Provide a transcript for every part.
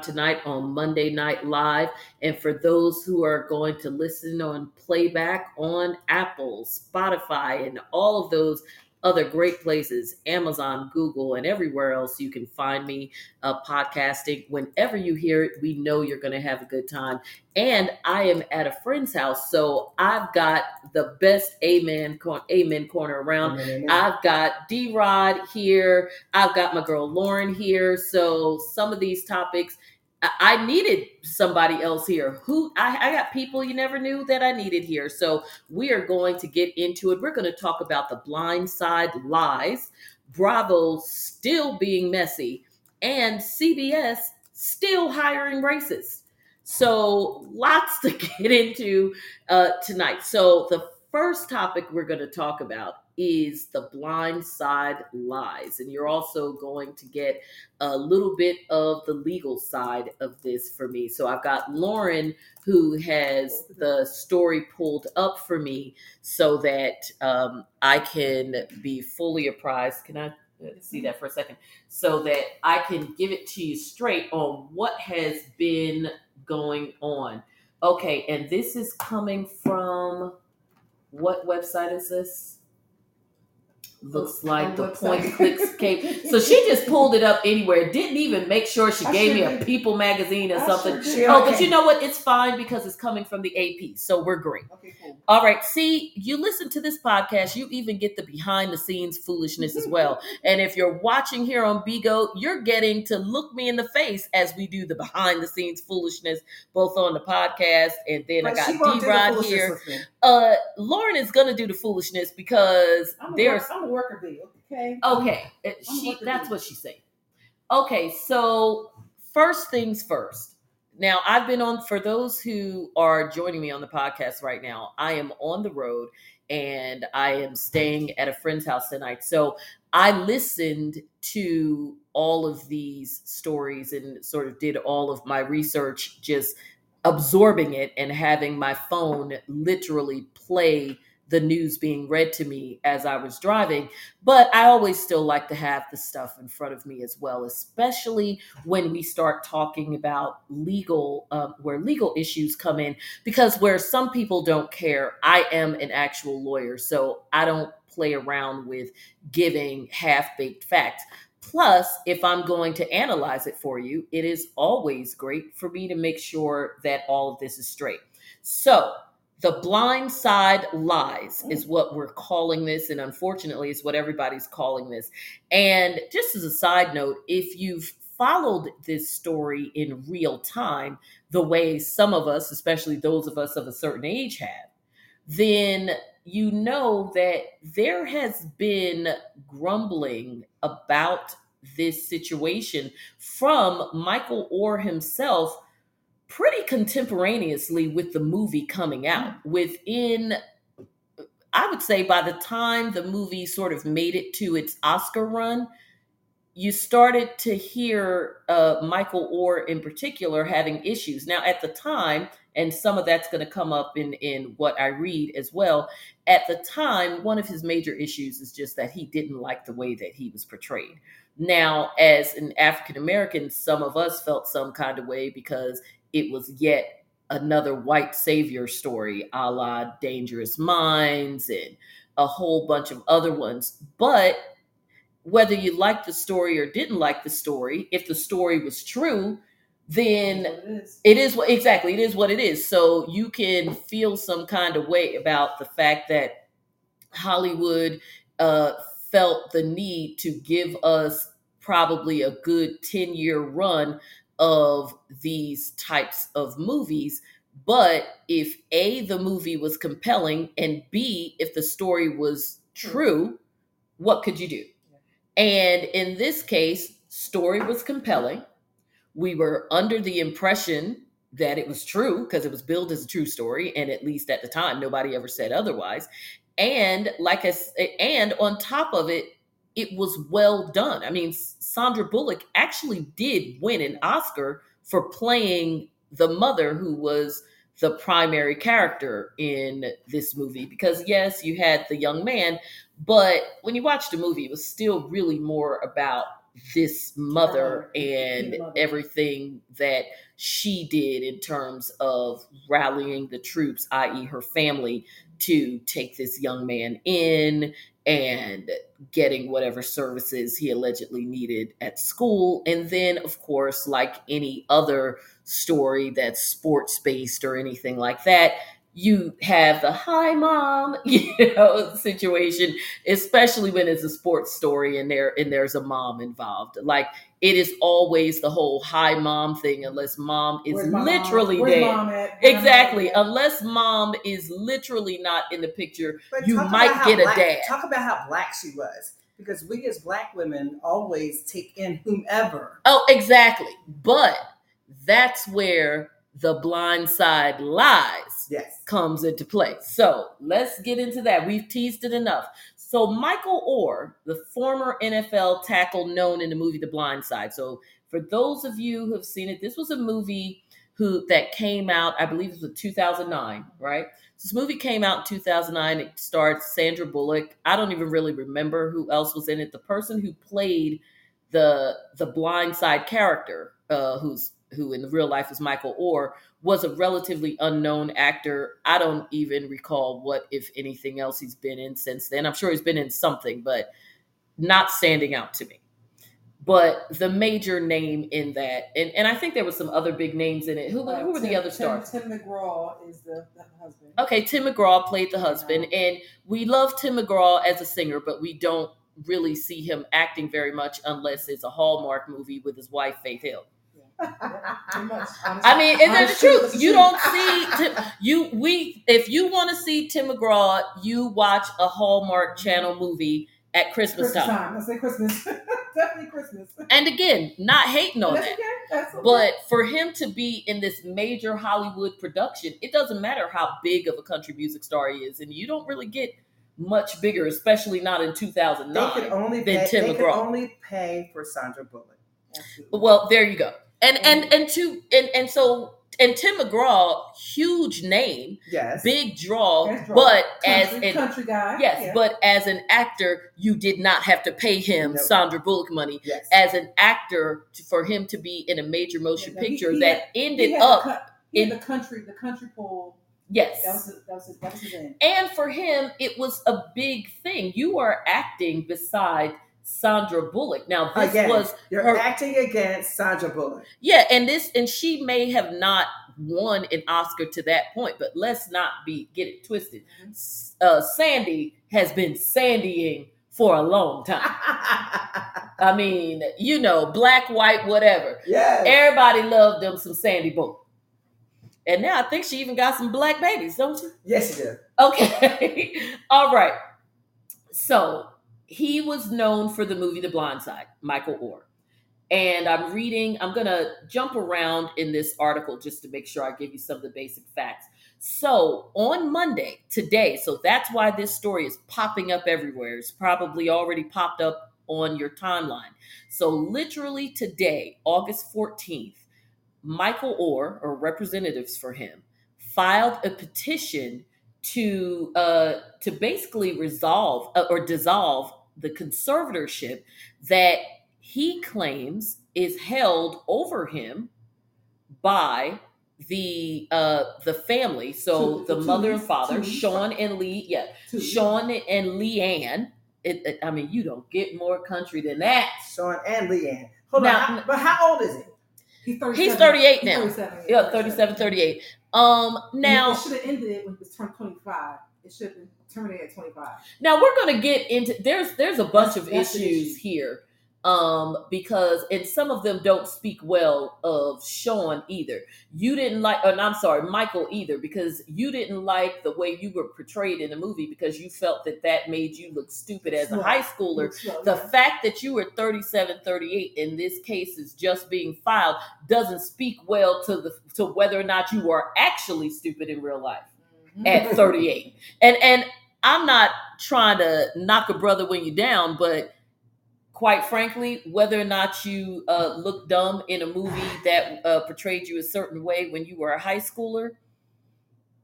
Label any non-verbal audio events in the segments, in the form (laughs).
tonight on Monday Night Live. And for those who are going to listen on playback on Apple, Spotify, and all of those other great places Amazon, Google, and everywhere else you can find me uh, podcasting. Whenever you hear it, we know you're going to have a good time. And I am at a friend's house, so I've got the best amen, cor- amen corner around. Amen. I've got D Rod here. I've got my girl Lauren here. So some of these topics, I- needed somebody else here. Who I, I got people you never knew that I needed here. So we are going to get into it. We're going to talk about the blind side lies, Bravo still being messy, and CBS still hiring racists. So lots (laughs) to get into uh, tonight. So the first topic we're going to talk about is the blind side lies. And you're also going to get a little bit of the legal side of this for me. So I've got Lauren who has the story pulled up for me so that um, I can be fully apprised. Can I uh, see that for a second? So that I can give it to you straight on what has been going on. Okay, and this is coming from what website is this? Looks like the point clicks cape. So she just pulled it up anywhere. Didn't even make sure she I gave me a did. People magazine or I something. sure. Oh, but you know what? It's fine because it's coming from the AP. So we're great. Okay, cool. All right. See, you listen to this podcast, you even get the behind the scenes foolishness as well. And if you're watching here on Bigo, you're getting to look me in the face as we do the behind the scenes foolishness, both on the podcast and then I But she got D Rod here. Uh, Lauren is gonna do the foolishness because I'm there's work, I'm a worker bee, okay? okay. I'm She that's at what she's saying. Okay, so first things first. Now, I've been on, for those who are joining me on the podcast right now, I am on the road and I am staying at a friend's house tonight. So I listened to all of these stories and sort of did all of my research, just absorbing it and having my phone literally play the news being read to me as I was driving. But I always still like to have the stuff in front of me as well, especially when we start talking about legal, um, where legal issues come in, because where some people don't care, I am an actual lawyer, so I don't play around with giving half baked facts. Plus, if I'm going to analyze it for you, it is always great for me to make sure that all of this is straight. So, the blind side lies is mm. what we're calling this, and unfortunately, it's what everybody's calling this. And just as a side note, if you've followed this story in real time, the way some of us, especially those of us of a certain age, have, then you know that there has been grumbling about this situation from Michael Oher himself pretty contemporaneously with the movie coming out. Within, I would say, by the time the movie sort of made it to its Oscar run, you started to hear uh, Michael Oher in particular having issues. Now, at the time, and some of that's going to come up in in what I read as well. At the time, one of his major issues is just that he didn't like the way that he was portrayed. Now, as an African American, some of us felt some kind of way because it was yet another white savior story, a la Dangerous Minds and a whole bunch of other ones. But whether you liked the story or didn't like the story, if the story was true, then it is. what exactly it is what it is. So you can feel some kind of way about the fact that Hollywood uh, felt the need to give us probably a good 10 year run of these types of movies. But if A, the movie was compelling, and B, if the story was true, what could you do? And in this case, story was compelling. We were under the impression that it was true because it was billed as a true story, and at least at the time, nobody ever said otherwise. And like s- and on top of it, it was well done. I mean, Sandra Bullock actually did win an Oscar for playing the mother who was the primary character in this movie because yes, you had the young man, but when you watch the movie, it was still really more about this mother and everything that she did in terms of rallying the troops, i.e., her family, to take this young man in and getting whatever services he allegedly needed at school. And then, of course, like any other story that's sports based or anything like that, you have the hi mom, (laughs) you know, situation, especially when it's a sports story and there and there's a mom involved. Like it is always the whole hi mom thing, unless mom is Where's my mom? literally dead. mom at? Exactly. mom? Unless mom is literally not in the picture, But You might get a dad. Talk about how black she was. Because we as black women always take in whomever. Oh, exactly. But that's where the blind side lies Yes. comes into play. So let's get into that. We've teased it enough. So Michael Oher, the former NFL tackle known in the movie The Blind Side. So for those of you who have seen it, this was a movie who that came out, I believe it was 2009, right? This movie came out in 2009. It starred Sandra Bullock. I don't even really remember who else was in it. The person who played the the blind side character, uh, who's who in the real life is Michael Oher, was a relatively unknown actor. I don't even recall what, if anything else, he's been in since then. I'm sure he's been in something, but not standing out to me. But the major name in that, and, and I think there were some other big names in it. Who, Uh, who were the other stars? Tim, Tim McGraw is the, the husband. Okay, Tim McGraw played the husband, and we love Tim McGraw as a singer, but we don't really see him acting very much unless it's a Hallmark movie with his wife Faith Hill. I mean, isn't that the truth? You don't see Tim, you we if you want to see Tim McGraw, you watch a Hallmark Channel movie at Christmas, Christmas time. time. Let's say Christmas. (laughs) Definitely Christmas. And again, not hating on That's that. okay. That's okay. But for him to be in this major Hollywood production, it doesn't matter how big of a country music star he is, and you don't really get much bigger, especially not in 2009. They could only than pay, Tim they McGraw. only pay for Sandra Bullock. Absolutely. Well, there you go. And mm. and and to and and so and Tim McGraw, huge name, Yes. big draw, draw. but as country, an country guy. yes, yeah. but as an actor, you did not have to pay him No. Sandra Bullock money. Yes. As an actor, for him to be in a major motion Yeah, no, he- picture he that had- ended up the, cou- he had in- the country, the country pool. yes, That was that was that was his end. and for him, it was a big thing. You are acting beside Sandra Bullock. Now this Again, was You're her- acting against Sandra Bullock. Yeah, and this and she may have not won an Oscar to that point, but let's not be get it twisted. Uh, Sandy has been Sandying for a long (laughs) time. I mean, you know, black, white, whatever. yes. Everybody loved them some Sandy Bullock. And now I think she even got some black babies, don't you? yes, she did. Okay. (laughs) All right. So he was known for the movie The Blind Side, Michael Oher. And I'm reading, I'm going to jump around in this article just to make sure I give you some of the basic facts. So on Monday, today, so that's why this story is popping up everywhere. It's probably already popped up on your timeline. So literally today, August 14th, Michael Oher, or representatives for him, filed a petition to uh, to basically resolve uh, or dissolve the conservatorship that he claims is held over him by the uh the family so Two- the two mother and father two sean and lee yeah Two. sean and leanne it, it- i mean you don't get more country than that Sean and Leanne. Hold Now- on. How, but how old is he? He's 37. He's 38 He's now. 37, yeah 37 38 um now it should have ended it when he was turned 25. It should have been terminated at 25. Now we're going to get into there's there's a bunch That's- of issues issue. here um because and some of them don't speak well of Sean either. You didn't like and I'm sorry, Michael either because you didn't like the way you were portrayed in the movie because you felt that that made you look stupid as a high schooler. The fact that you were 37 38 in this case is just being filed doesn't speak well to the to whether or not you are actually stupid in real life Mhm. at 38. And and I'm not trying to knock a brother when you're down, but quite frankly, whether or not you uh, look dumb in a movie that uh, portrayed you a certain way when you were a high schooler,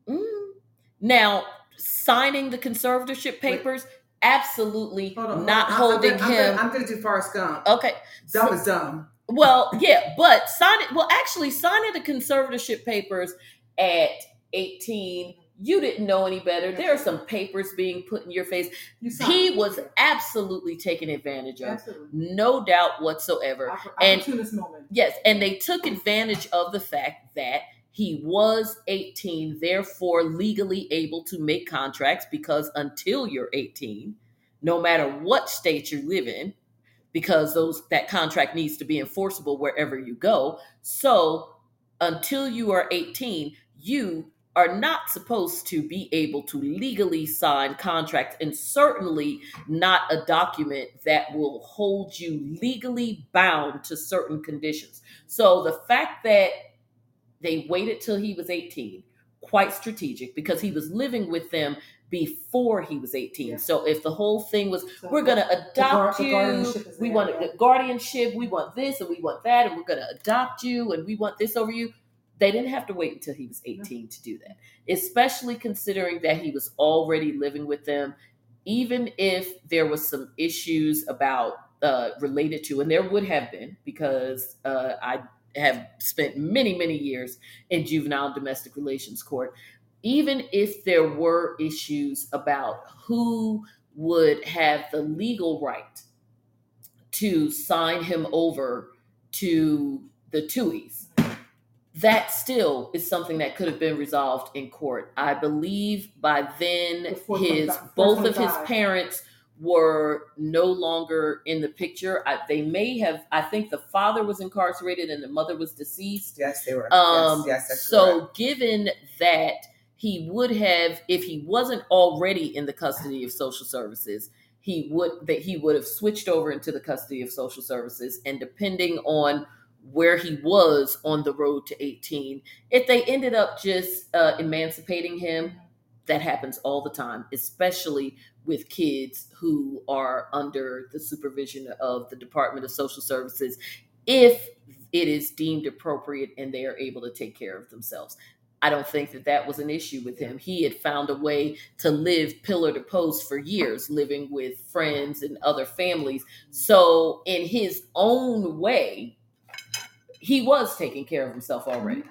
mm. now signing the conservatorship papers absolutely Hold on, hold not on. Holding I'm, gonna- him. I'm gonna do Forrest Gump. okay. Dumb so- is dumb. well, yeah, but sign it. Well, actually, signing the conservatorship papers at 18, you didn't know any better. There are some papers being put in your face. You He was absolutely taken advantage of, absolutely no doubt whatsoever. Oppor- and-. Yes, and they took advantage of the fact that he was 18, therefore legally able to make contracts because until you're 18, no matter what state you live in, because those that contract needs to be enforceable wherever you go. So until you are 18, you are not supposed to be able to legally sign contracts and certainly not a document that will hold you legally bound to certain conditions. So the fact that they waited till he was 18, quite strategic because he was living with them before he was 18. Yeah. So if the whole thing was So we're gonna adopt the you. We there, want yeah. the guardianship. We want this and we want that, and we're gonna adopt you, and we want this over you. They didn't have to wait until he was 18 to do that, especially considering that he was already living with them. Even if there was some issues about uh, related to, and there would have been because uh, I have spent many many years in juvenile domestic relations court. Even if there were issues about who would have the legal right to sign him over to the Tuohys. That still is something that could have been resolved in court. I believe by then Before his 25 both of his parents were no longer in the picture. I, they may have. I think the father was incarcerated and the mother was deceased. Yes, they were. Um, yes, yes, so correct. given that he would have, if he wasn't already in the custody of social services, he would that he would have switched over into the custody of social services, and depending on where he was on the road to 18, if they ended up just uh, emancipating him, that happens all the time, especially with kids who are under the supervision of the Department of Social Services, if it is deemed appropriate and they are able to take care of themselves. I don't think that that was an issue with him. He had found a way to live pillar to post for years, living with friends and other families. So, in his own way, he was taking care of himself already.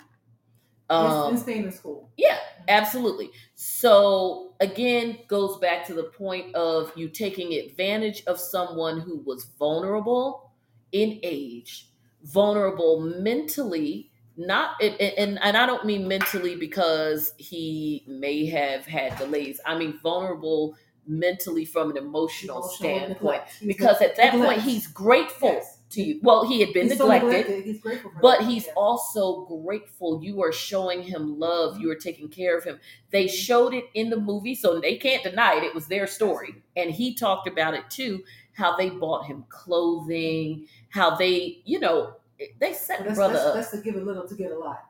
and, Um, and staying in school. yeah, absolutely. So again, goes back to the point of you taking advantage of someone who was vulnerable in age, vulnerable mentally, not and, and and I don't mean mentally because he may have had delays. I mean vulnerable mentally from an emotional, Emotional standpoint. Because at that point he's grateful Yes. To you. Well, he had been He's so neglected. He's grateful for But he's Yeah. also grateful. You are showing him love. You are taking care of him. They mm-hmm. showed it in the movie, so they can't deny it. It was their story. And he talked about it too how they bought him clothing, how they, you know, they set that's, brother that's, up. that's to give a little to get a lot.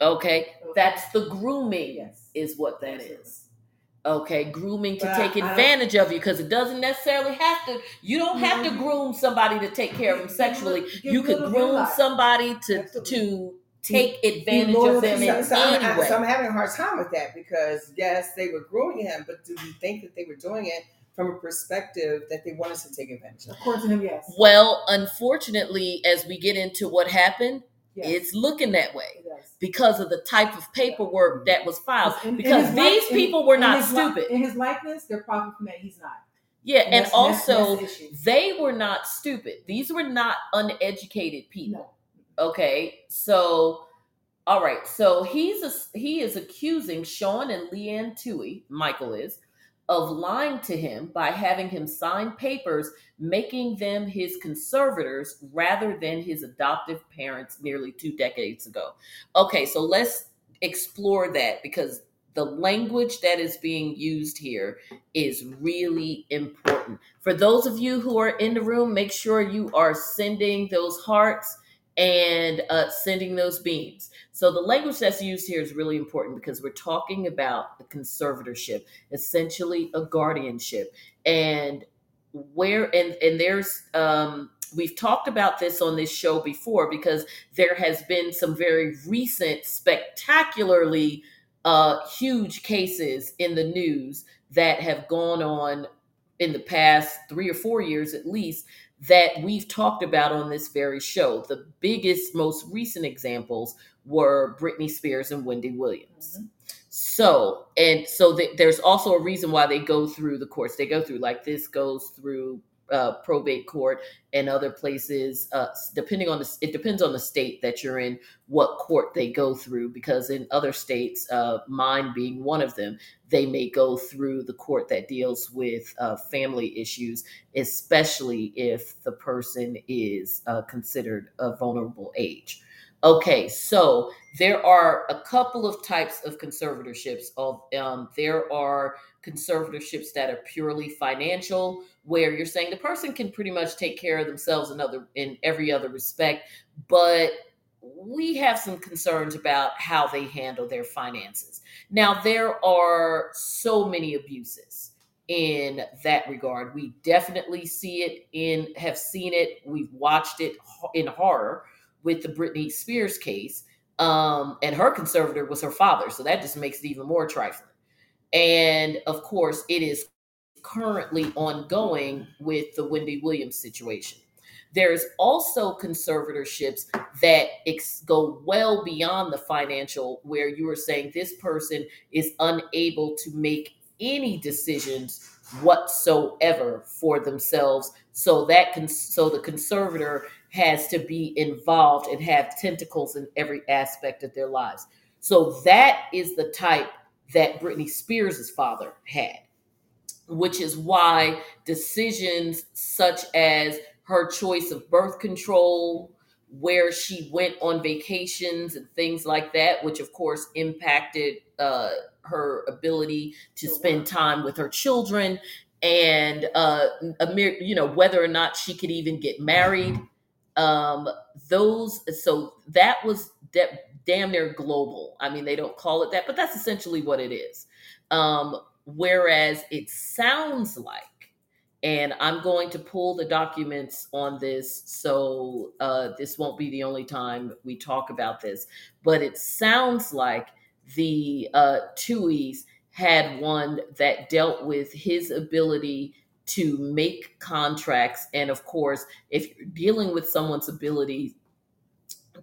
Okay. That's the grooming, yes. is what that Absolutely. is. Okay, grooming to But take I don't- advantage of you because it doesn't necessarily have to. You don't have to Mhm. groom somebody to take care of them Give- give sexually. little- give You could little, give a groom somebody to Absolutely. to take advantage of them you. in So, so I'm, any I- so I'm having a hard time with that because yes, they were grooming him, but do we think that they were doing it from a perspective that they wanted to take advantage of? According to him, yes. Well, unfortunately, as we get into what happened, yes. it's looking that way Because of the type of paperwork that was filed. In- in Because his these li- in- people were in not his li- stupid. in his likeness, they're profiting from that. He's not. Yeah, and that's- that's- also that's issue. they were not stupid. These were not uneducated people. No. Okay, so all right, so he's a, he is accusing Sean and Leanne Tuohy, Michael is, of lying to him by having him sign papers making them his conservators rather than his adoptive parents nearly two decades ago. Okay, so let's explore that because the language that is being used here is really important. For those of you who are in the room, make sure you are sending those hearts and uh, sending those beams. So the language that's used here is really important because we're talking about a conservatorship, essentially a guardianship, and where and and there's um, we've talked about this on this show before because there has been some very recent, spectacularly uh, huge cases in the news that have gone on in the past three or four years at least that we've talked about on this very show. The biggest, most recent examples were Britney Spears and Wendy Williams. Mhm. So, and so th- there's also a reason why they go through the courts they go through. Like this goes through uh, probate court and other places, uh, depending on the, it depends on the state that you're in, what court they go through. Because in other states, uh, mine being one of them, they may go through the court that deals with uh, family issues, especially if the person is uh, considered a vulnerable age. Okay, so there are a couple of types of conservatorships. Of um, there are conservatorships that are purely financial, where you're saying the person can pretty much take care of themselves in other in every other respect, but we have some concerns about how they handle their finances. Now there are so many abuses in that regard. We definitely see it in have seen it. We've watched it in horror with the Britney Spears case. Um, and her conservator was her father, so that just makes it even more trifling. And of course, it is currently ongoing with the Wendy Williams situation. There's also conservatorships that ex- go well beyond the financial, where you are saying this person is unable to make any decisions whatsoever for themselves. So that can, so the conservator has to be involved and have tentacles in every aspect of their lives. So that is the type that Britney Spears' father had, which is why decisions such as her choice of birth control, where she went on vacations and things like that, which of course impacted uh, her ability to spend time with her children and uh, a mere, you know whether or not she could even get married. Um, those so that was de- damn near global. I mean, they don't call it that, but that's essentially what it is. Um, whereas it sounds like and I'm going to pull the documents on this, so uh, this won't be the only time we talk about this. But it sounds like the uh, Tuohys had one that dealt with his ability to make contracts, and of course, if you're dealing with someone's ability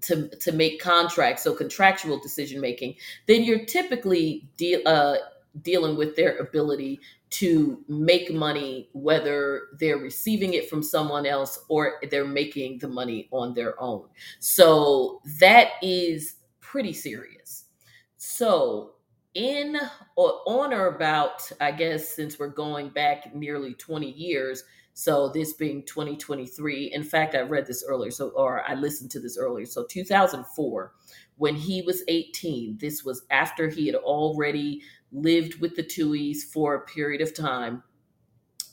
to to make contracts, so contractual decision making, then you're typically deal uh, dealing with their ability to make money, whether they're receiving it from someone else or they're making the money on their own. So that is pretty serious. So, in or on or about, I guess, since we're going back nearly 20 years, so this being 2023, in fact, I read this earlier, so or I listened to this earlier. So 2004, when he was 18, this was after he had already lived with the Tuohys for a period of time.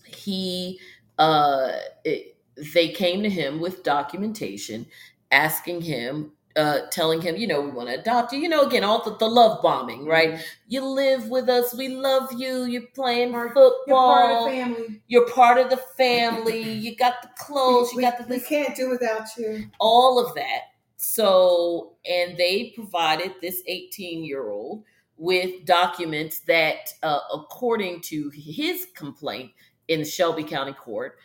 He, uh, it, they came to him with documentation, asking him, uh, telling him, you know, we want to adopt you. You know, again, all the, the love bombing, right? You live with us. We love you. You're playing Part- football. You're part of the family. You're part of the family. You got the clothes. You got the we can't do without you. all of that. So, and they provided this 18 year old with documents that, uh, according to his complaint in the Shelby County Court,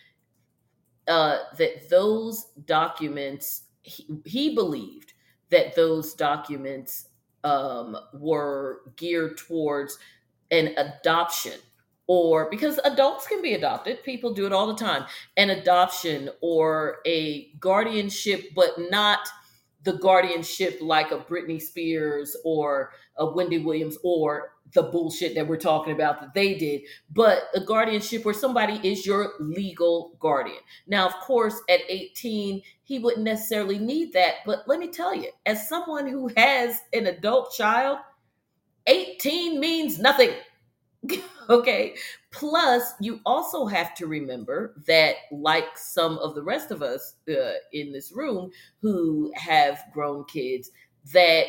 uh, that those documents, he, he believed that those documents um, were geared towards an adoption or because adults can be adopted people do it all the time an adoption or a guardianship but not the guardianship like a Britney Spears or a Wendy Williams or the bullshit that we're talking about that they did, but a guardianship where somebody is your legal guardian. Now, of course, at 18, he wouldn't necessarily need that, but let me tell you, as someone who has an adult child, 18 means nothing. (laughs) okay. Plus, you also have to remember that, like some of the rest of us uh, in this room who have grown kids, that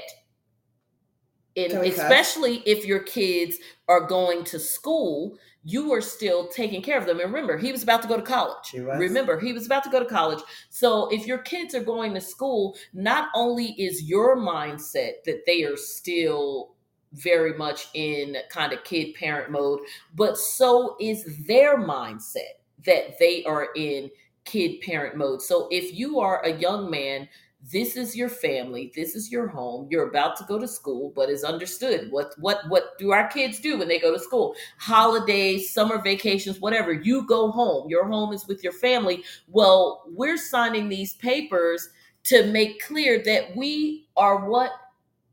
in, Can we cuss? especially if your kids are going to school, you are still taking care of them. And remember, he was about to go to college. He. Remember, he was about to go to college. So if your kids are going to school, not only is your mindset that they are still very much in kind of kid parent mode, but so is their mindset that they are in kid parent mode. So if you are a young man, this is your family, this is your home. You're about to go to school, but it's understood what what what do our kids do when they go to school? Holidays, summer vacations, whatever. You go home. Your home is with your family. Well, we're signing these papers to make clear that we are what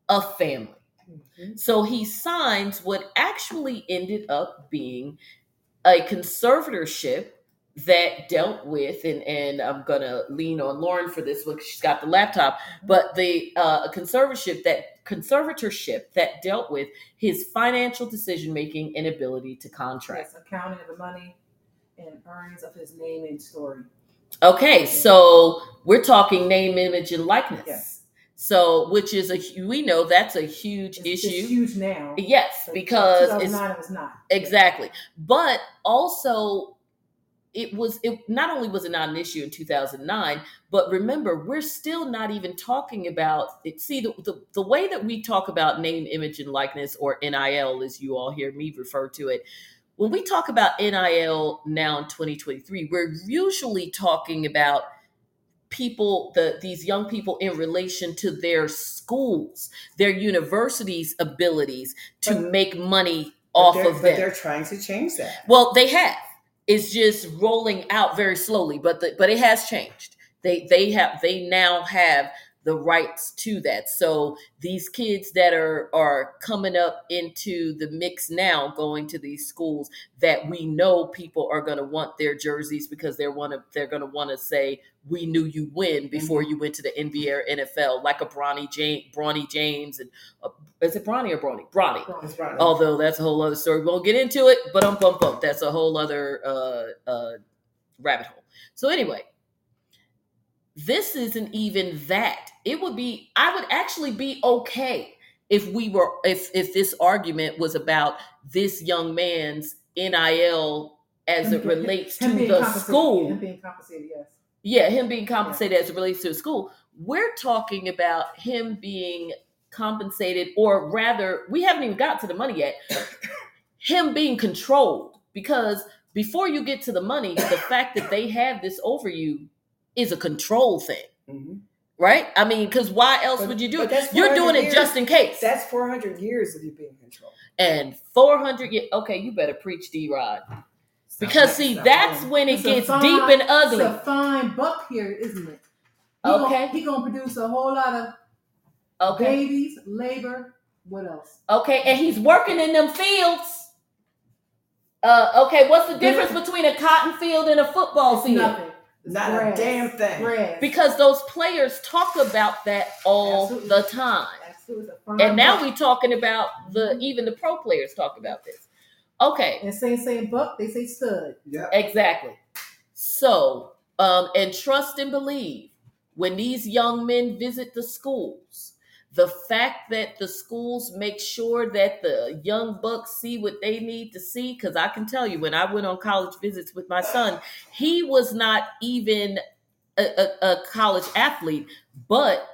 a family. Mhm. So he signs what actually ended up being a conservatorship that dealt with, and, and I'm gonna lean on Lauren for this one 'cause she's got the laptop, but the uh, a conservatorship that conservatorship that dealt with his financial decision making and ability to contract. Yes, accounting of the money and earnings of his name and story. Okay, so we're talking name, image, and likeness. Yes. So, which is a we know that's a huge It's, issue. it's huge now. Yes, But because it's it was not. Exactly. But also it was it not only was it not an issue in 2009 but remember we're still not even talking about it see the, the, the way that we talk about name image and likeness or nil as you all hear me refer to it when we talk about nil now in 2023 we're usually talking about people the these young people in relation to their schools their universities abilities to But- make money off of but them they're trying to change that. well, they have. It's just rolling out very slowly, but the, but it has changed. They they have they now have the rights to that. So these kids that are are coming up into the mix now, going to these schools that we know people are going to want their jerseys because they're of they're going to want to say we knew you win before you went to the NBA or NFL, like a Bronny James, Bronny James, and uh, is it Bronny or Bronny? Bronny right. although that's a whole other story. We won't get into it, but um bump bump. That's a whole other uh uh rabbit hole. So anyway, this isn't even that. It would be I would actually be okay if we were if if this argument was about this young man's NIL as it relates to the school. Him being compensated, yes. Yeah, him being compensated as it relates to the school. We're talking about him being compensated, or rather, we haven't even got to the money yet. (coughs) him being controlled. Because before you get to the money, the fact that they have this over you is a control thing, Mhm. Right? I mean, because why else But- would you do it? You're doing 400 it just in case. That's 400 years of you being controlled. and 400 ye- okay, you better preach D Rod. Because see, that's when it gets fine- deep and ugly. It's a fine buck here, isn't it? He Okay. Gonna, he gonna produce a whole lot of Okay. babies, labor. What else? Okay, and he's working in them fields. Uh, okay, what's the difference between a cotton field and a football It's field? nothing. It's Not a damn thing. Grass. Because those players talk about that all Absolutely. the time. Absolutely, it's a fine And now buck. we talking about the even the pro players talk about this. Okay, and saying saying buck, they say stud. Yeah. exactly. So, um, and trust and believe when these young men visit the schools, the fact that the schools make sure that the young bucks see what they need to see, because I can tell you, when I went on college visits with my son, he was not even a, a, a college athlete, but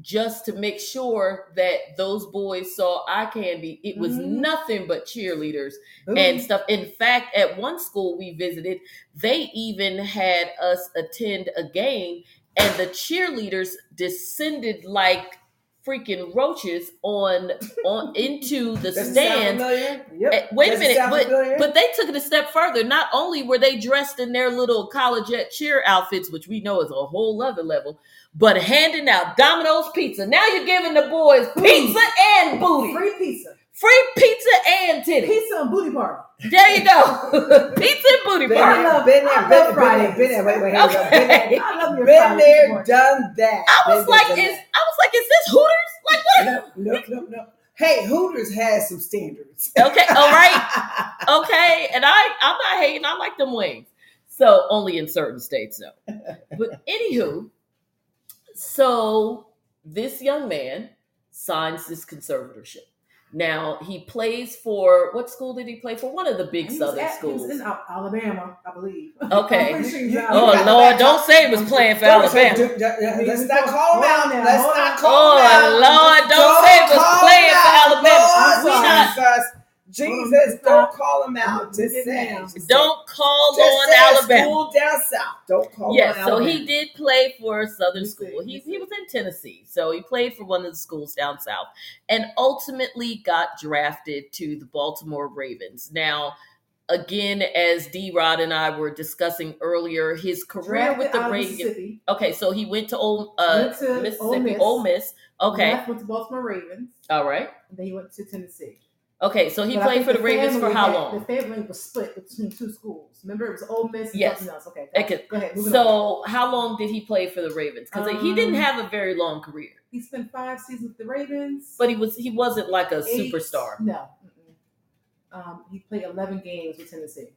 just to make sure that those boys saw eye candy, it was Mhm. nothing but cheerleaders Boom. and stuff. In fact, at one school we visited, they even had us attend a game, and the cheerleaders descended like freaking roaches on on (laughs) into the Does it sound stand. Yep. Eh, Wait a Does it minute, but familiar? but they took it a step further. Not only were they dressed in their little collegeette cheer outfits, which we know is a whole other level, but handing out Domino's pizza. Now you're giving the boys pizza and booty, Free pizza. free pizza and titty. Pizza and booty party. There you go. (laughs) Pizza and booty Been party. there, love- been there, I been love there, been there, Fridays. been there. Wait, wait, here we. Been there, I love your been there, done that. I was Been like, there, is I was like, is this Hooters? Like what? no, no, no, no. Hey, Hooters has some standards. Okay, all right. (laughs) Okay. And I I'm not hating, I like them wings. So only in certain states though. But (laughs) anywho, so this young man signs this conservatorship. Now he plays for what school did he play for? One of the big He was southern at- he was schools. in Alabama, I believe. (laughs) Okay. I'm pretty sure he's You- in you Oh got Alabama. the Lord, don't say he was playing for Alabama. Let's not call him out. Hold on, Let's not oh, call him out. Oh Lord, don't say he was playing him for Alabama. Lord. I'm We Jesus, Hold don't call them out. Hold Just say. Don't call say- just on say Alabama. School down south. Don't call Yes, on so Alabama. he did play for a Southern School. He he was in Tennessee, so he played for one of the schools down south, and ultimately got drafted to the Baltimore Ravens. Now, again, as D. Rod and I were discussing earlier, his career Drafted with the Ravens. Okay, so he went to Ole, uh, Went to Ole Mississippi, Miss. Ole Miss. Okay, Left, went to Baltimore Ravens. all right. And then he went to Tennessee. Okay, so he But played for the Ravens for how had- long? The family was split between two schools. Remember, it was Ole Miss and Yes. something else. Okay. Okay, Go ahead. moving on. So, how long did he play for the Ravens? Because he didn't Um, have a very long career, he spent five seasons with the Ravens. but he was he wasn't like a Eight- superstar. No. Um, he played 11 games with Tennessee.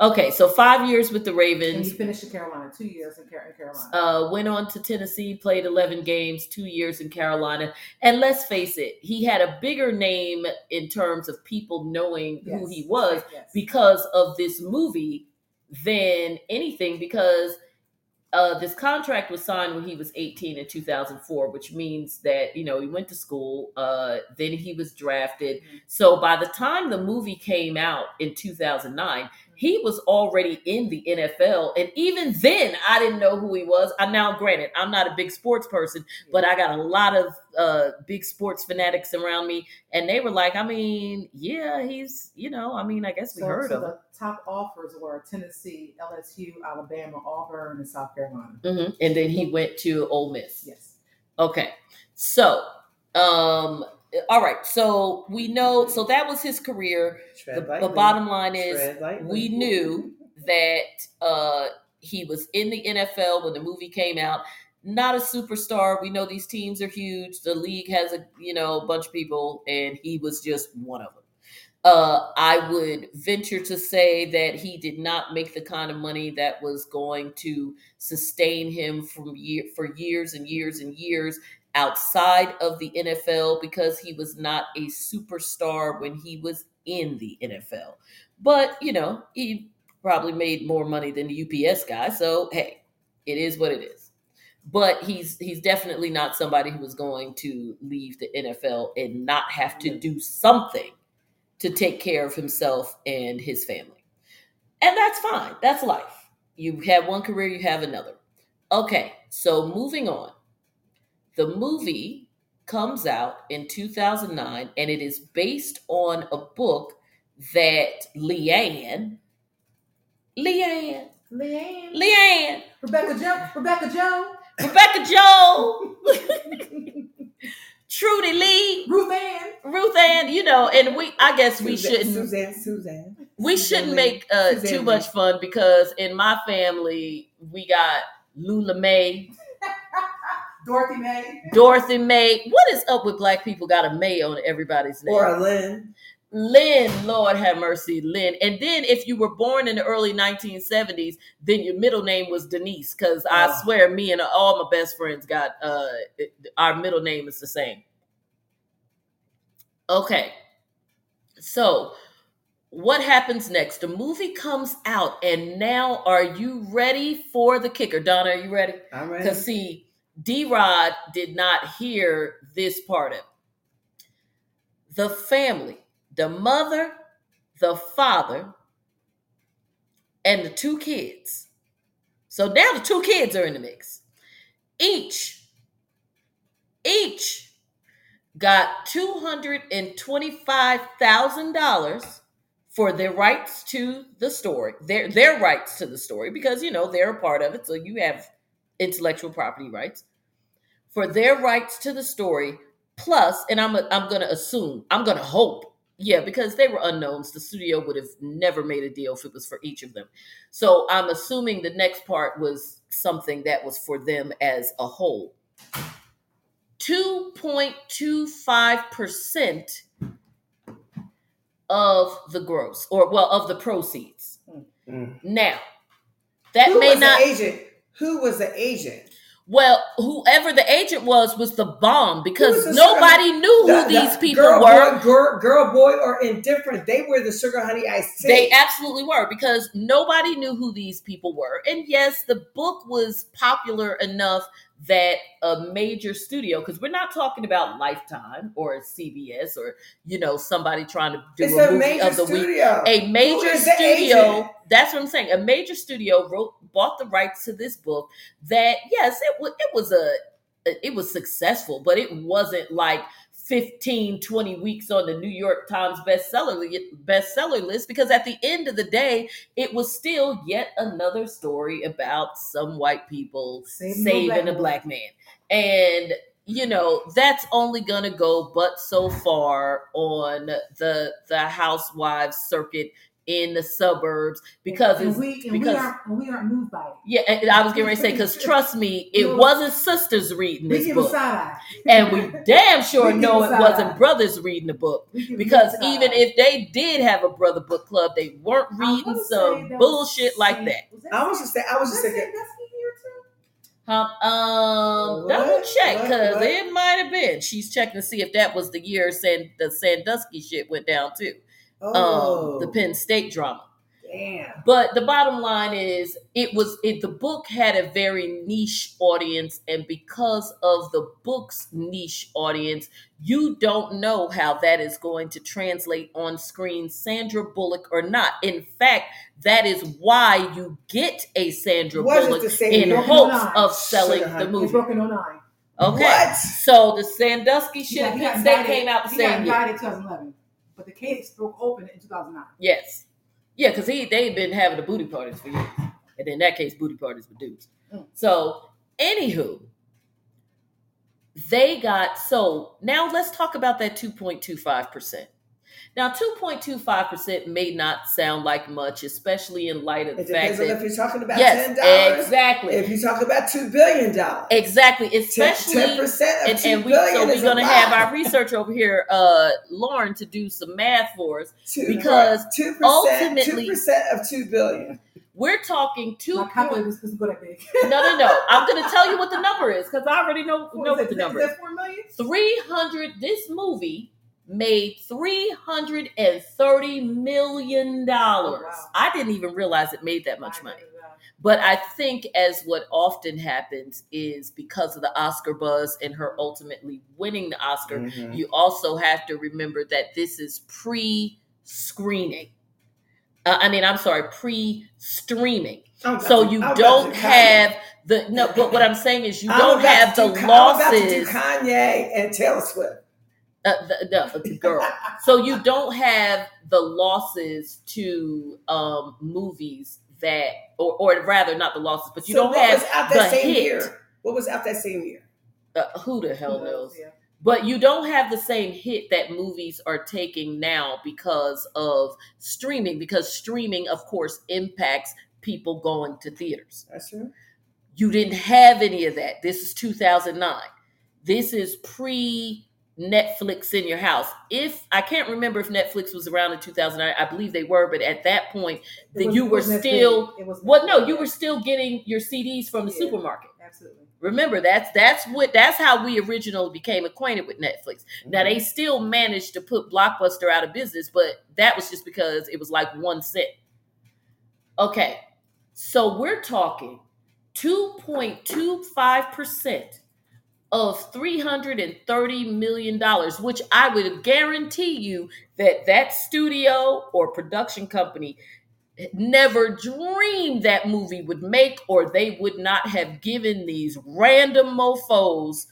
Okay, so five years with the And he finished in Carolina, two years in, Car- in Carolina. Uh, went on to Tennessee, played 11 games, two years in Carolina. And let's face it, he had a bigger name in terms of people knowing who he was Yes. because of this movie than anything because uh, this contract was signed when he was 18 in 2004 which means that you know he went to school uh, then he was drafted Mhm. so by the time the movie came out in 2009 he was already in the NFL and even then I didn't know who he was I now granted I'm not a big sports person but I got a lot of uh, big sports fanatics around me and they were like I mean yeah he's you know I mean I guess we so, heard so of him the top offers were Tennessee, LSU, Alabama, Auburn, and South Carolina. hmm And then he went to Ole Miss. Yes. Okay. So, um, all right. So we know. So that was his career. The, the bottom line is we knew that uh, he was in the NFL when the movie came out. Not a superstar. We know these teams are huge. The league has a you know a bunch of people, and he was just one of them. Uh, I would venture to say that he did not make the kind of money that was going to sustain him from year for years and years and years outside of the NFL because he was not a superstar when he was in the NFL. But you know, he probably made more money than the UPS guy, so hey, it is what it is. But he's he's definitely not somebody who was going to leave the NFL and not have to do something to take care of himself and his family. And that's fine. That's life. You have one career, you have another. Okay, so moving on. The movie comes out in 2009 and it is based on a book that Leanne, Leanne, Leanne. Leanne, Rebecca Joe. Rebecca Joe. Rebecca Joe, (laughs) Trudy Lee, Ruth Ann. Ruth Ann, you know, and we I guess we shouldn't Suzanne, Suzanne. we shouldn't make uh, too much fun because in my family we got Lula May, Dorothy May. Dorothy May. What is up with black people got a May on everybody's name? Or a Lynn. Lynn, Lord have mercy, Lynn. And then if you were born in the early 1970s, then your middle name was Denise. Because I Oh. swear, me and all my best friends got uh our middle name is the same. Okay. So what happens next? The movie comes out, and now are you ready for the kicker? Donna, are you ready? I'm ready. Because see, D Rod did not hear this part of it. The family, the mother, the father, and the two kids. So now the two kids are in the mix. Each, each got $225,000 for their rights to the story, their their rights to the story, because you know they're a part of it. So you have intellectual property rights for their rights to the story. Plus and i'm i'm going to assume i'm going to hope yeah because they were unknowns. The studio would have never made a deal if it was for each of them. So i'm assuming the next part was something that was for them as a whole. 2.25% of the gross or well of the proceeds. Mm. now that Who may was not the agent? Who was the agent? Well, whoever the agent was was the bomb because the nobody knew who the these people girl, were. Boy, girl, girl, boy, or indifferent. They were the sugar honey iced tea. They absolutely were because nobody knew who these people were. And yes, the book was popular enough that a major studio, because we're not talking about Lifetime or CBS or you know somebody trying to do It's a movie major of the week. studio. A major studio. That's what I'm saying. A major studio wrote bought the rights to this book. That yes, it was it was a it was successful, but it wasn't like 15, 20 weeks on the New York Times bestseller bestseller list because at the end of the day, it was still yet another story about some white people Saving saving, a black a black man. And you know, that's only gonna go but so far on the the housewives circuit in the suburbs because and it's we and because we aren't and we aren't moved by it. yeah, and I was getting ready to say because trust me, it No. wasn't sisters reading this book, and we (laughs) damn sure We know it wasn't brothers reading the book We give a because even if they did have a brother book club, they weren't reading some that was bullshit like Sam- that. I was just saying, I was was just that thinking, Sandusky here too? Um, um What? double check because it might have been. She's checking to see if that was the year San, the Sandusky shit went down too. Oh, Um, the Penn State drama. damn. But the bottom line is, it was it. The book had a very niche audience, and because of the book's niche audience, you don't know how that is going to translate on screen, Sandra Bullock or not. In fact, that is why you get a Sandra Was Bullock in hopes of selling Sugar the movie. broken on nine. Okay, What? so the Sandusky shit got- at he Penn got State indicted- came out the same year. 2011, but the case broke open in 2009. Yes. Yeah, because he they've been having the booty parties for years. And in that case, booty parties with dudes. Mm. So, anywho, they got so now let's talk about that 2.25%. Now, 2.25% may not sound like much, especially in light of the It fact depends on that if you're talking about yes, ten dollars. exactly, If you're talking about two billion dollars, exactly, Especially. ten especially percent of and, two and we billion so we're gonna have our researcher over here, uh, Lauren, to do some math for us. Two- because two percent, two ultimately- percent of 2 billion. We're talking two. My calculator doesn't go that big. (laughs) No, no, no. I'm going (laughs) to tell you what the number is because I already know, know Is what the number is is. that four million? 300, this movie made $330 million. wow. I didn't even realize it made that much I money. that. But I think, as what often happens, is because of the Oscar buzz and her ultimately winning the Oscar, Mhm. you also have to remember that this is pre screening. Uh, I mean, I'm sorry, pre streaming. I'm So you I'm don't to have the no. But what I'm saying is you I'm don't about have to the do, Ka- I'm about to do. Kanye and Taylor Swift. Uh, the, no, the girl. So you don't have the losses to um, movies that, or, or rather, not the losses, but you So don't what have was out that the same hit. year? What was out that same year? Uh, who the hell knows? Yeah. But you don't have the same hit that movies are taking now because of streaming. Because streaming, of course, impacts people going to theaters. That's true. You didn't have any of that. This is 2009. This is pre Netflix in your house. If I can't remember if Netflix was around in 2009, I believe they were, but at that point, Then you were still- big. It was well, no, you were still getting your CDs from the Yeah. supermarket. absolutely. Remember, that's that's what that's how we originally became acquainted with Netflix. Now mm-hmm. they still managed to put Blockbuster out of business, but that was just because it was like one cent. Okay, so we're talking 2.25% of $330 million, which I would guarantee you that that studio or production company never dreamed that movie would make, or they would not have given these random mofos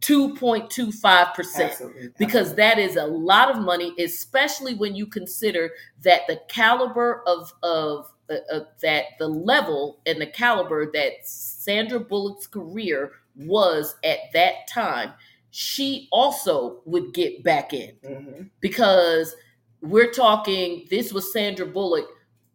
2.25% Absolutely. because that is a lot of money, especially when you consider that the caliber of of uh, uh, that the level and the caliber that Sandra Bullock's career was at that time. She also would get back in Mhm. because we're talking. This was Sandra Bullock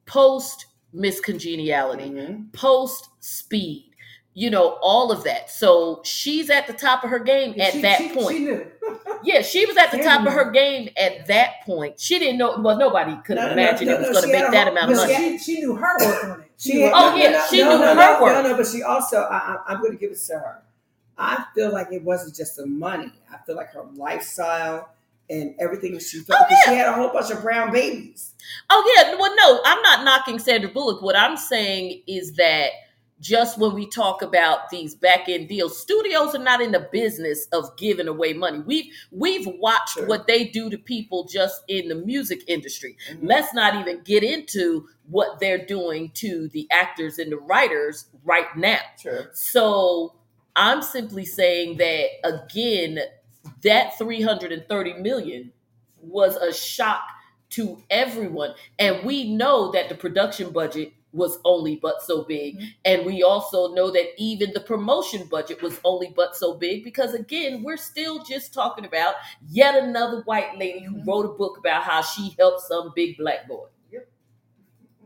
post Miss Congeniality Mhm. post speed you know all of that so she's at the top of her game at she- that she- point She knew. (laughs) yeah she was at the top of her game at that point she didn't know well nobody could No, have no, imagined no, it was no, going to make that whole- amount of money she, she knew her work on it. She, knew her Oh, yeah, no, she no, knew no, her no, work. No, no, but she also, I, I'm going to give it to her. I feel like it wasn't just the money. I feel like her lifestyle and everything she felt. Oh, because yeah. She had a whole bunch of brown babies. oh yeah well no i'm not knocking sandra bullock what i'm saying is that just when we talk about these back end deals. Studios are not in the business of giving away money. We've we've watched Sure. what they do to people just in the music industry. Mhm. Let's not even get into what they're doing to the actors and the writers right now. Sure. So I'm simply saying that again, that 330 million was a shock to everyone. And we know that the production budget was only but so big. Mhm. And we also know that even the promotion budget was only but so big because, again, we're still just talking about yet another white lady who Mhm. wrote a book about how she helped some big black boy.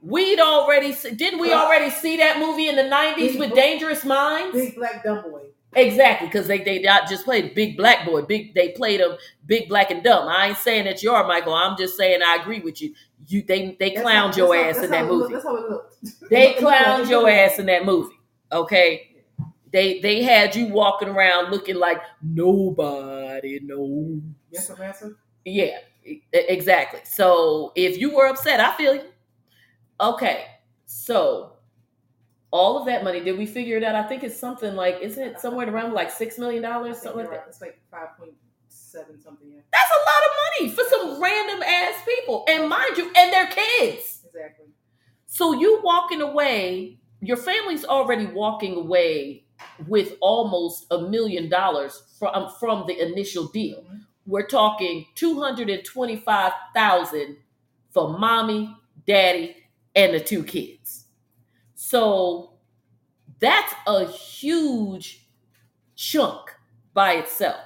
We'd already didn't we already see that movie in the 90s with. Dangerous Minds? Big black dumb boy. Exactly, because they they not just played Big Black Boy. Big they played him Big Black and Dumb. I ain't saying that you are Michael. I'm just saying I agree with you. You they they That's clowned how- your how- ass in that look- movie. That's how it looked. (laughs) They clowned your ass in that movie. Okay. They they had you walking around looking like nobody knows. Yes, sir, massive. Yeah, exactly. So if you were upset, I feel you. Okay, so all of that money, did we figure it out? I think it's something like, isn't it somewhere around like six million dollars, something like that? It's like five point seven something. Yeah. That's a lot of money for some random ass people, and mind you, and their kids. Exactly. So you walking away, your family's already walking away with almost a million dollars from from the initial deal. Mhm. we're talking 225,000 for mommy, daddy, and the two kids. So that's a huge chunk by itself.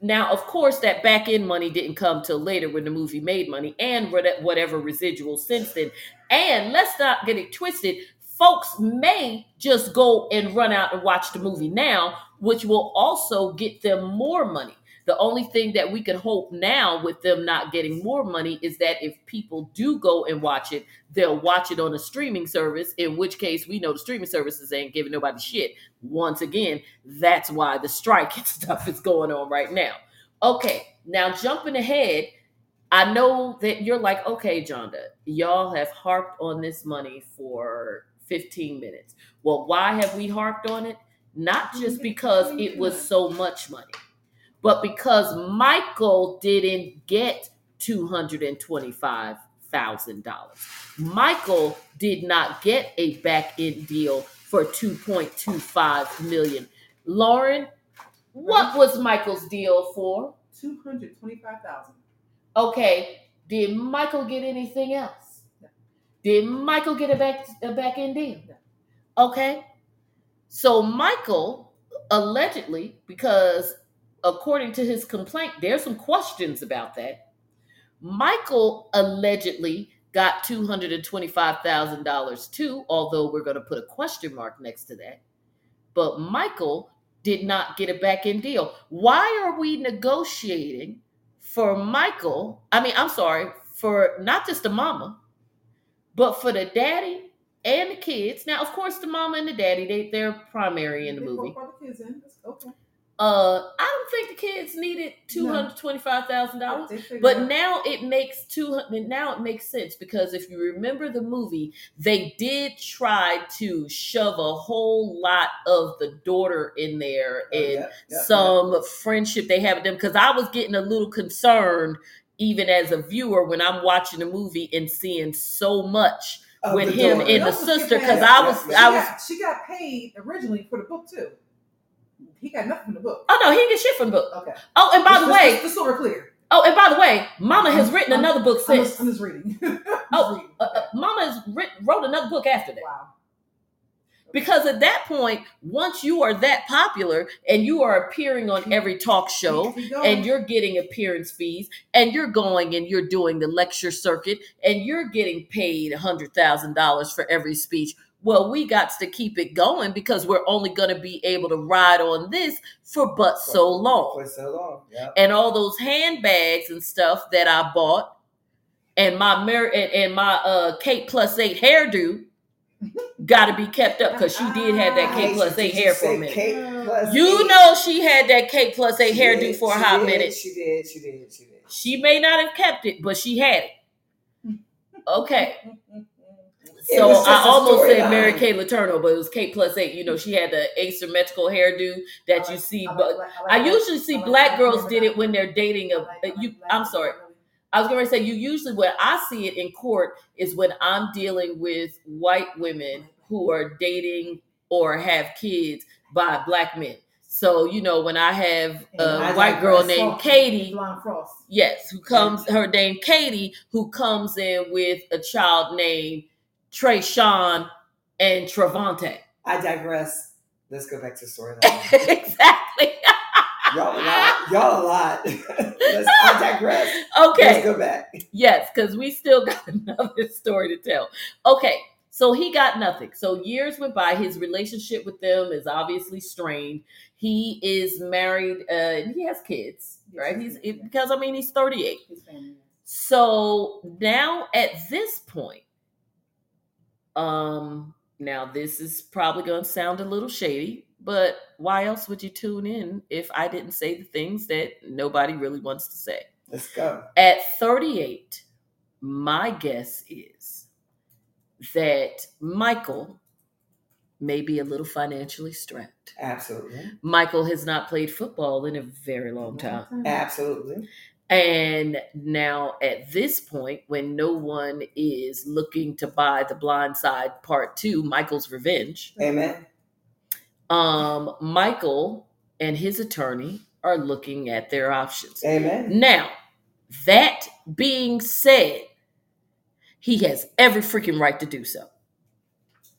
Now, of course, that back end money didn't come till later when the movie made money and whatever residual since then. And let's not get it twisted. Folks may just go and run out and watch the movie now, which will also get them more money. The only thing that we can hope now with them not getting more money is that if people do go and watch it, they'll watch it on a streaming service, in which case we know the streaming services ain't giving nobody shit. Once again, that's why the strike (laughs) and stuff is going on right now. Okay, now jumping ahead, I know that you're like, okay, Jonda, y'all have harped on this money for 15 minutes. Well, why have we harped on it? Not just because it was so much money but because Michael didn't get $225,000. Michael did not get a back end deal for 2.25 million. Lauren, what was Michael's deal for? Two hundred twenty-five thousand. Okay, did Michael get anything else? No. Did Michael get a back a back end deal? No. Okay. So Michael allegedly, because according to his complaint, there's some questions about that. Michael allegedly got $225,000 too, although we're going to put a question mark next to that. But Michael did not get a back end deal. Why are we negotiating for Michael? I mean, I'm sorry, for not just the mama, but for the daddy and the kids. Now, of course, the mama and the daddy, they, they're primary in the movie. brought the kids okay. Uh, I don't think the kids needed two hundred twenty-five thousand dollars. But now it makes two hundred. Now it makes sense because if you remember the movie, they did try to shove a whole lot of the daughter in there Oh, and yeah, yeah, some friendship they have with them. Because I was getting a little concerned, even as a viewer, when I'm watching the movie and seeing so much. Of with him daughter. in the sister. Because. I was, she I was. she got paid originally for the book too. He got nothing from the book. Oh no, he didn't get shit from the book. Okay. Oh, and by the Just- way, just, so we're clear. oh, and by the way, Mama has I'm- written I'm- another book I'm since. just, I'm just reading. (laughs) I'm just Oh, reading. uh, uh, Mama has writ- wrote another book after that. wow. Because at that point, once you are that popular and you are appearing on every talk show and you're getting appearance fees and you're going and you're doing the lecture circuit and you're getting paid $100,000 for every speech, well, we got to keep it going because we're only going to be able to ride on this for but so long. For so long. Yeah. And all those handbags and stuff that I bought and my Mer- and, and my uh Kate plus eight hairdo (laughs) got to be kept up because she did have that Kate Hey, plus eight hair for a minute. You eight? know she had that Kate plus eight She hairdo did, for a hot did, minute. She did. She did. She did. She may not have kept it, but she had it. (laughs) Okay. (laughs) So I almost said. Mary Kay Letourneau, but it was Kate plus eight. You know, she had the asymmetrical hairdo that you see, but I usually see black girls did it when they're dating a. You, I'm sorry. I was going to say you usually when I see it in court is when I'm dealing with white women who are dating or have kids by black men. So you know when I have a I white girl named Katie, yes, who comes her name Katie, who comes in with a child named Trey Sean and Travante. I digress. Let's go back to storyline. (laughs) exactly. (laughs) Y'all a lot. Y'all a lot. (laughs) Let's, I digress. Okay. Let's go back. Yes, because we still got another story to tell. Okay, so he got nothing. So years went by. His relationship with them is obviously strained. He is married uh, he has kids, right? He's because I mean he's 38. His. So now at this point, um, now this is probably going to sound a little shady, but why else would you tune in if I didn't say the things that nobody really wants to say? Let's go. At 38, my guess is that Michael may be a little financially strapped. Absolutely. Michael has not played football in a very long time. Absolutely. And now, at this point, when no one is looking to buy The Blind Side Part Two, Michael's Revenge, Amen. um, Michael and his attorney are looking at their options. Amen. Now, that being said, he has every freaking right to do so.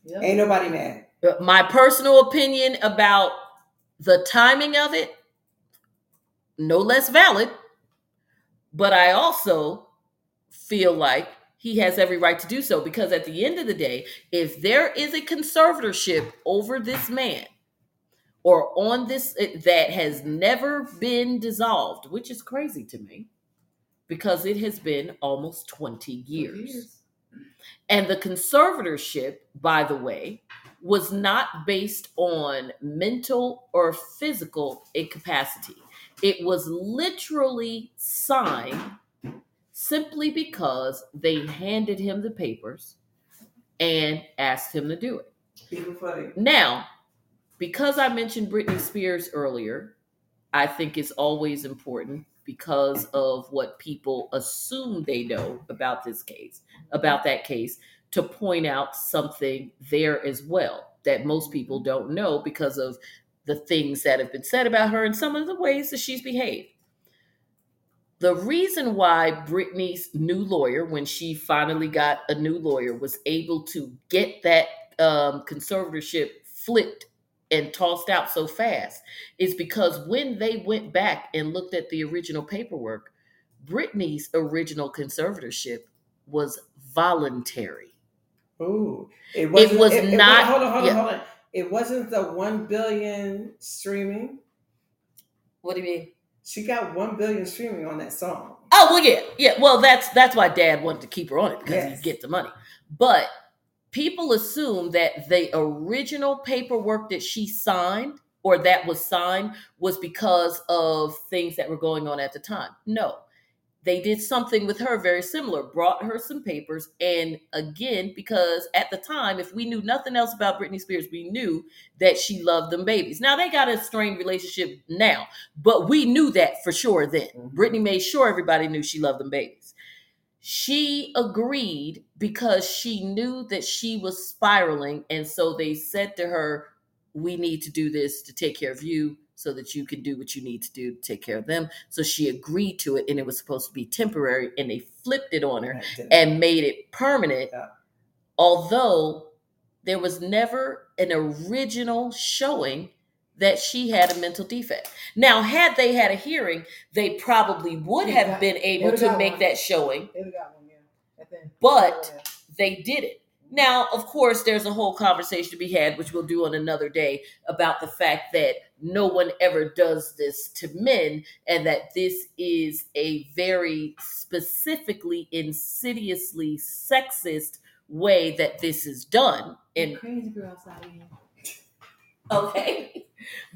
Yep. Ain't nobody mad. But my personal opinion about the timing of it, no less valid, but I also feel like he has every right to do so because at the end of the day, if there is a conservatorship over this man or on this eh, that has never been dissolved, which is crazy to me because it has been almost 20 years. And the conservatorship, by the way, was not based on mental or physical incapacity. It was literally signed simply because they handed him the papers and asked him to do it. Now, because I mentioned Britney Spears earlier, I think it's always important because of what people assume they know about this case, about that case, to point out something there as well that most people don't know because of the things that have been said about her and some of the ways that she's behaved. The reason why Britney's new lawyer, when she finally got a new lawyer, was able to get that um, conservatorship flipped and tossed out so fast is because when they went back and looked at the original paperwork, Britney's original conservatorship was voluntary. Ooh. It, wasn't, was it- it- hold on, hold on, yeah. hold on. It wasn't the one billion streaming. What do you mean? She got one billion streaming on that song. Oh well, yeah, yeah. Well, that's that's why Dad wanted to keep her on it because Yes. he get the money. But people assume that the original paperwork that she signed or that was signed was because of things that were going on at the time. No, they did something with her very similar. Brought her some papers, and again, because at the time, if we knew nothing else about Britney Spears, we knew that she loved them babies. Now they got a strained relationship now, but we knew that for sure then. Mhm. Britney made sure everybody knew she loved them babies. She agreed because she knew that she was spiraling. And so they said to her, We need to do this to take care of you so that you can do what you need to do to take care of them. So she agreed to it and it was supposed to be temporary and they flipped it on her and made it permanent. Yeah. Although there was never an original showing that she had a mental defect. Now, had they had a hearing, they probably would have got- been able to make one. that showing. One, yeah. At the. But- They did it. Now, of course, there's a whole conversation to be had, which we'll do on another day, about the fact that no one ever does this to men, and that this is a very specifically, insidiously sexist way that this is done. And crazy girl outside here. okay,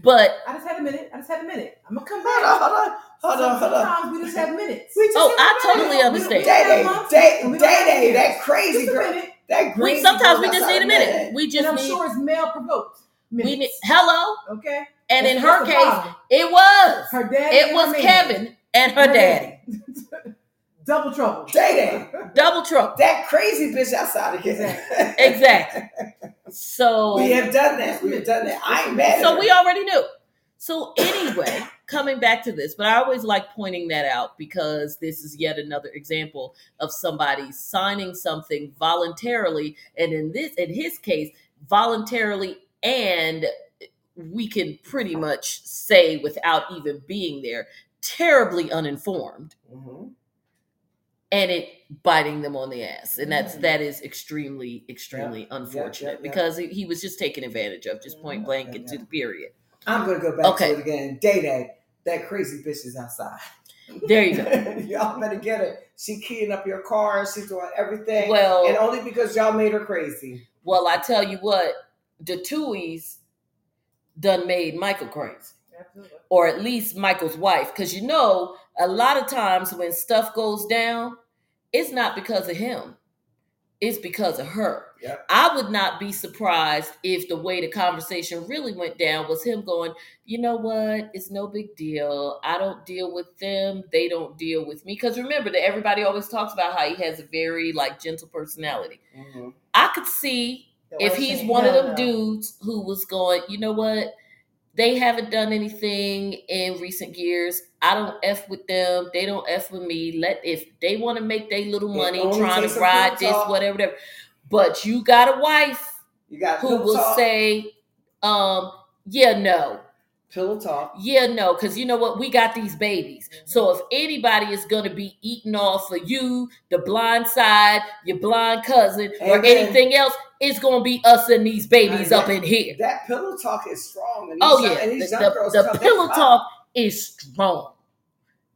but I just had a minute. I just had a minute. I'm gonna come Hold back. on, hold on, hold on, hold on. Sometimes we just have minutes. We just Oh, have I a minute. totally understand. we don't Day Day, Day Day, that crazy Just girl. minute. That We crazy sometimes we just need a minute. minute. We And just I'm need. sure it's male provoked. we need hello. Okay. And in her case, problem. it was. her daddy. It was her man. Kevin and her daddy. (laughs) Double trouble. Day Double trouble. That crazy bitch outside again. Exactly. So we have done that. We have done that. I ain't mad at so her. we already knew. So anyway, coming back to this, but I always like pointing that out because this is yet another example of somebody signing something voluntarily, and in this, in his case, voluntarily, and we can pretty much say without even being there, terribly uninformed, Mhm. and it biting them on the ass, and that's Mhm. that is extremely, extremely Yeah, unfortunate yeah, yeah. because he was just taken advantage of, just point Mhm. blank, yeah. the period. I'm gonna go back Okay. to it again. Day Day, that crazy bitch is outside. There you go. (laughs) y'all better get it. She keying up your car. She's doing everything. Well, and only because y'all made her crazy. well, I tell you what, the Tuohy's done made Michael crazy, Absolutely. or at least Michael's wife, because you know a lot of times when stuff goes down, it's not because of him, it's because of her. Yep. I would not be surprised if the way the conversation really went down was him going, you know what, it's no big deal. I don't deal with them, they don't deal with me. Because remember that everybody always talks about how he has a very like gentle personality. Mhm. I could see The if he's saying, one of them no." dudes who was going, you know what? They haven't done anything in recent years. I don't f with them. They don't f with me. Let if they want to make their little It money trying to ride this, talk. whatever, whatever. But you got a wife You got who will talk. say, um, yeah, no, pillow talk. yeah, no, because you know what? We got these babies. Mm-hmm. So if anybody is going to be eating off of you, the blind side, your blind cousin, or Amen. anything else, it's going to be us and these babies Now, up in here. That pillow talk is strong. And Oh yeah, and the, the- the pillow talk is strong.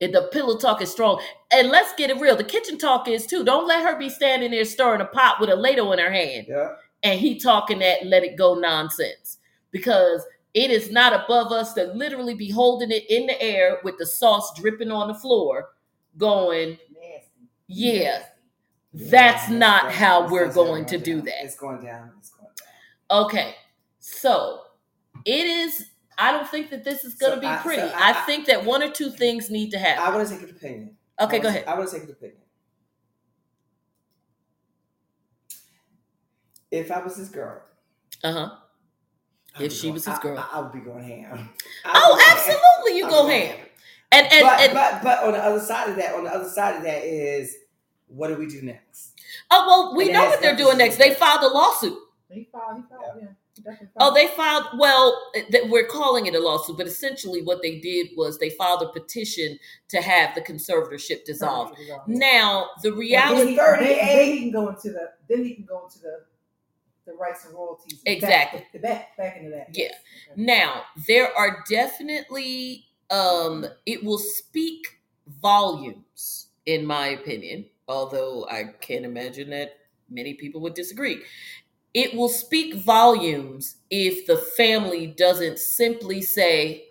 And the pillow talk is strong. And let's get it real. The kitchen talk is too. Don't let her be standing there stirring a pot with a ladle in her hand Yeah. and he talking that let it go nonsense. Because it is not above us to literally be holding it in the air with the sauce dripping on the floor, going, Nasty. yeah, that's not how we're going to do that. It's going down. It's going down. Okay, so it is. I don't think that this is going to So be I- so pretty. I- I, think that one or two things need to happen. I want to take an opinion. okay, go ahead. I want to take an opinion. If I was this girl, Uh huh. I would If she go- was his girl. I, I would be going ham. I oh, would Oh, go ham. absolutely, you I go would ham. And and, but, and but but on the other side of that, on the other side of that is, what do we do next? oh well, we and know what they're doing next. They filed a lawsuit. He filed. He filed. Yeah. He definitely Oh, they filed. Well, th- we're calling it a lawsuit, but essentially what they did was they filed a petition to have the conservatorship dissolved. Dissolved. Now, the Then reality, he, 38. then, then he can go into the. Then he can go into the. The rights and royalties. Exactly. Back, the back, back into that. Yeah. Okay. now there are definitely um it will speak volumes in my opinion although i can't imagine that many people would disagree it will speak volumes if the family doesn't simply say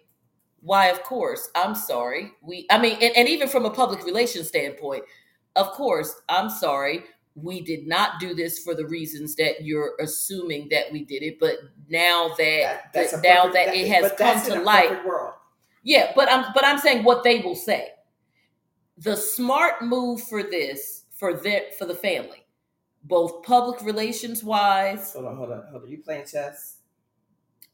why of course i'm sorry we i mean and, and even from a public relations standpoint of course i'm sorry we did not do this for the reasons that you're assuming that we did it but now that, That- that's a that now that it has come to light yeah, but I'm but I'm saying what they will say. The smart move for this for their for the family, both public relations wise. Hold on, hold on, hold on. You playing chess?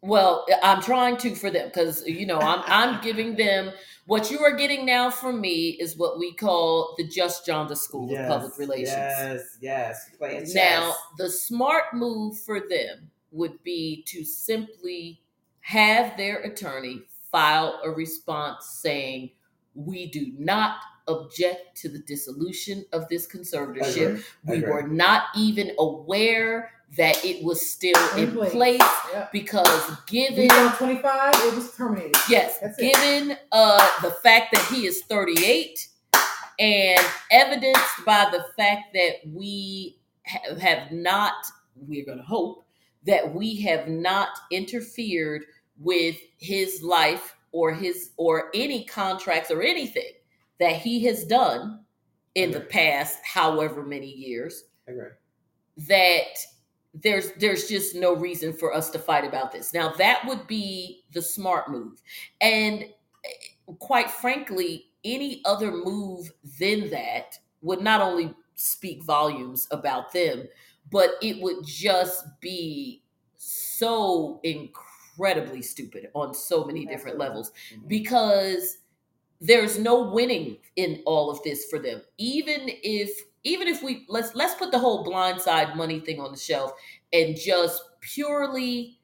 Well, I'm trying to for them because you know I'm I'm (laughs) giving them what you are getting now from me is what we call the Just Jonda School of Public Relations. Yes, yes. Playing. Now, the smart move for them would be to simply have their attorney file a response saying, We do not object to the dissolution of this conservatorship. We were not even aware that it was still in, In place. place, Yeah. because given 25. It was terminated. Yes, That's it. given uh, the fact that he is 38 and evidenced by the fact that we ha- have not, we're going to hope that we have not interfered with his life or his or any contracts or anything that he has done in the past however many years Agree. that there's there's just no reason for us to fight about this. Now that would be the smart move. And eh, quite frankly, any other move than that would not only speak volumes about them, but it would just be so incredibly stupid on so many different levels Mhm. because there's no winning in all of this for them even if even if we let's let's put the whole blindside money thing on the shelf and just purely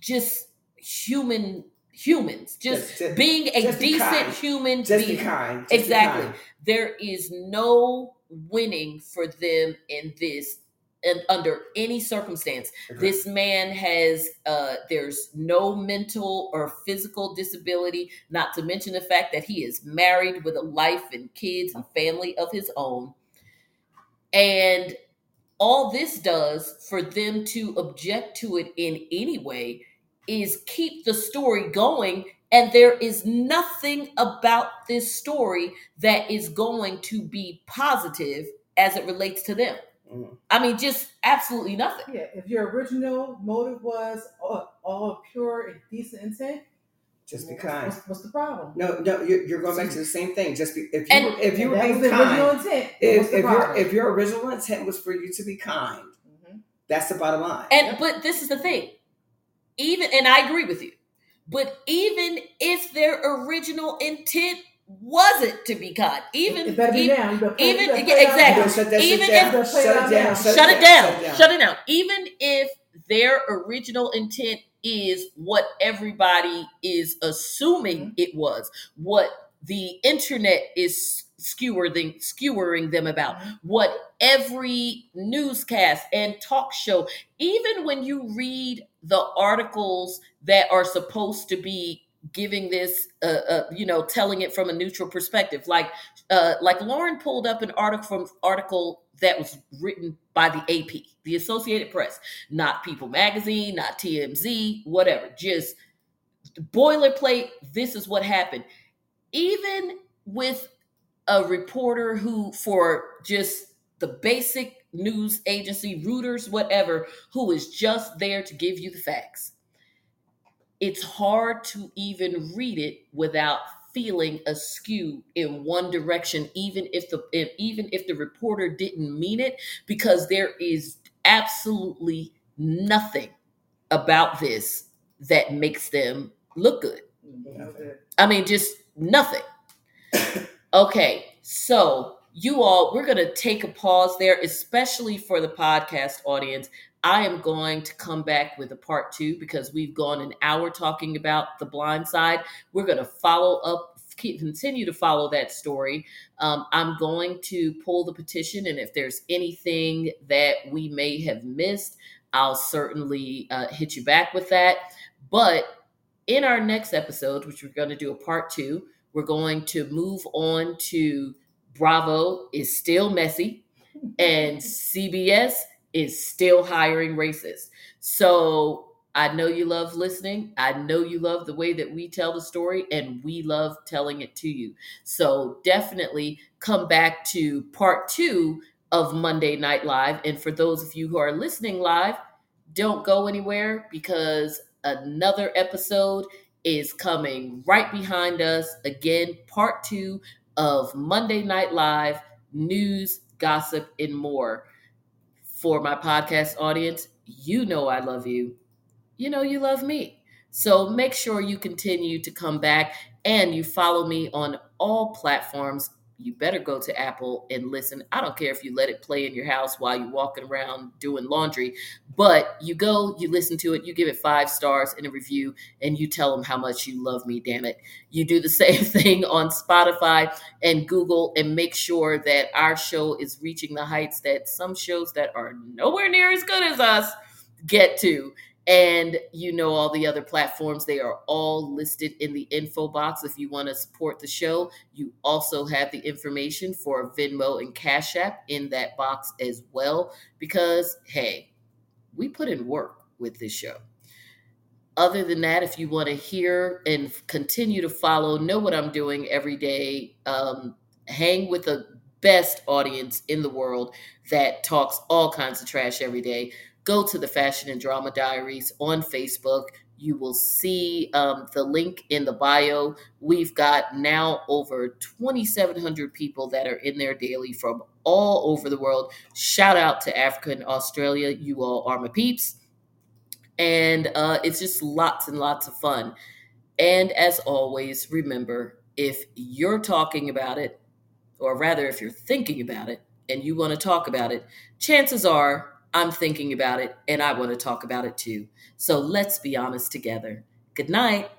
just human humans just Just- just- being a just be decent human Just be being kind. Just be exactly kind. there is no winning for them in this and under any circumstance. This man has uh there's no mental or physical disability not to mention the fact that he is married with a life and kids and family of his own. And all this does for them to object to it in any way is keep the story going and there is nothing about this story that is going to be positive as it relates to them Mhm. i mean just absolutely nothing Yeah, if your original motive was all, all pure and decent intent, Just be what's- kind. What's, what's the problem? No, no, you're, you're going back to the same thing. Just be if you And- were, if you were that being was the original kind. intent. If, the if your problem? if your original intent was for you to be kind, Mhm. that's the bottom line. And Yep. but this is the thing. Even and I agree with you. But even if their original intent wasn't to be kind, even it better be. Play, even- play out exactly. Shut Even if- Shut it down. shut it down, shut it down. Even if their original intent is what everybody is assuming Mhm. it was, what the internet is skewering skewering them about, Mhm. what every newscast and talk show, even when you read the articles that are supposed to be giving this, uh, uh, you know, telling it from a neutral perspective, like, uh, like Lauren pulled up an article from article that was written by the AP, the Associated Press, not People Magazine, not TMZ, whatever, just boilerplate. This is what happened. Even with a reporter who, for just the basic news agency, Reuters, whatever, who is just there to give you the facts. It's hard to even read it without feeling askew in one direction, even if the if, even if the reporter didn't mean it, because there is absolutely nothing about this that makes them look good. Mhm. I mean, just nothing. (coughs) okay, so you all, we're going to take a pause there, especially for the podcast audience. I am going to come back with a part two because we've gone an hour talking about the blind side. We're going to follow up, keep, continue to follow that story. Um, I'm going to pull the petition, and if there's anything that we may have missed, I'll certainly uh, hit you back with that. But in our next episode, which we're going to do a part two, we're going to move on to Bravo is still messy (laughs) and CBS is still hiring racists. So I know you love listening. I know you love the way that we tell the story, and we love telling it to you. So definitely come back to part two of Monday Night Live. And for those of you who are listening live, don't go anywhere because another episode is coming right behind us. Again, part two of Monday Night Live news, gossip, and more. For my podcast audience, you know I love you. You know you love me. So make sure you continue to come back and you follow me on all platforms. You better go to Apple and listen. I don't care if you let it play in your house while you're walking around doing laundry, but you go, you listen to it, you give it five stars in a review, and you tell them how much you love me, damn it. You do the (laughs) same thing on Spotify and Google and make sure that our show is reaching the heights that some shows that are nowhere near as good as us get to. And you know all the other platforms, they are all listed in the info box. If you want to support the show, you also have the information for Venmo and Cash App in that box as well. Because, hey, we put in work with this show. Other than that, if you want to hear and continue to follow, know what I'm doing every day, um, hang with the best audience in the world that talks all kinds of trash every day. Go to the Fashion and Drama Diaries on Facebook. You will see um, the link in the bio. We've got now over 2,700 people that are in there daily from all over the world. Shout out to Africa and Australia. You all are my peeps. And uh, it's just lots and lots of fun. And as always, remember if you're talking about it, or rather, if you're thinking about it and you want to talk about it, chances are I'm thinking about it and I want to talk about it too. So let's be honest together. Good night.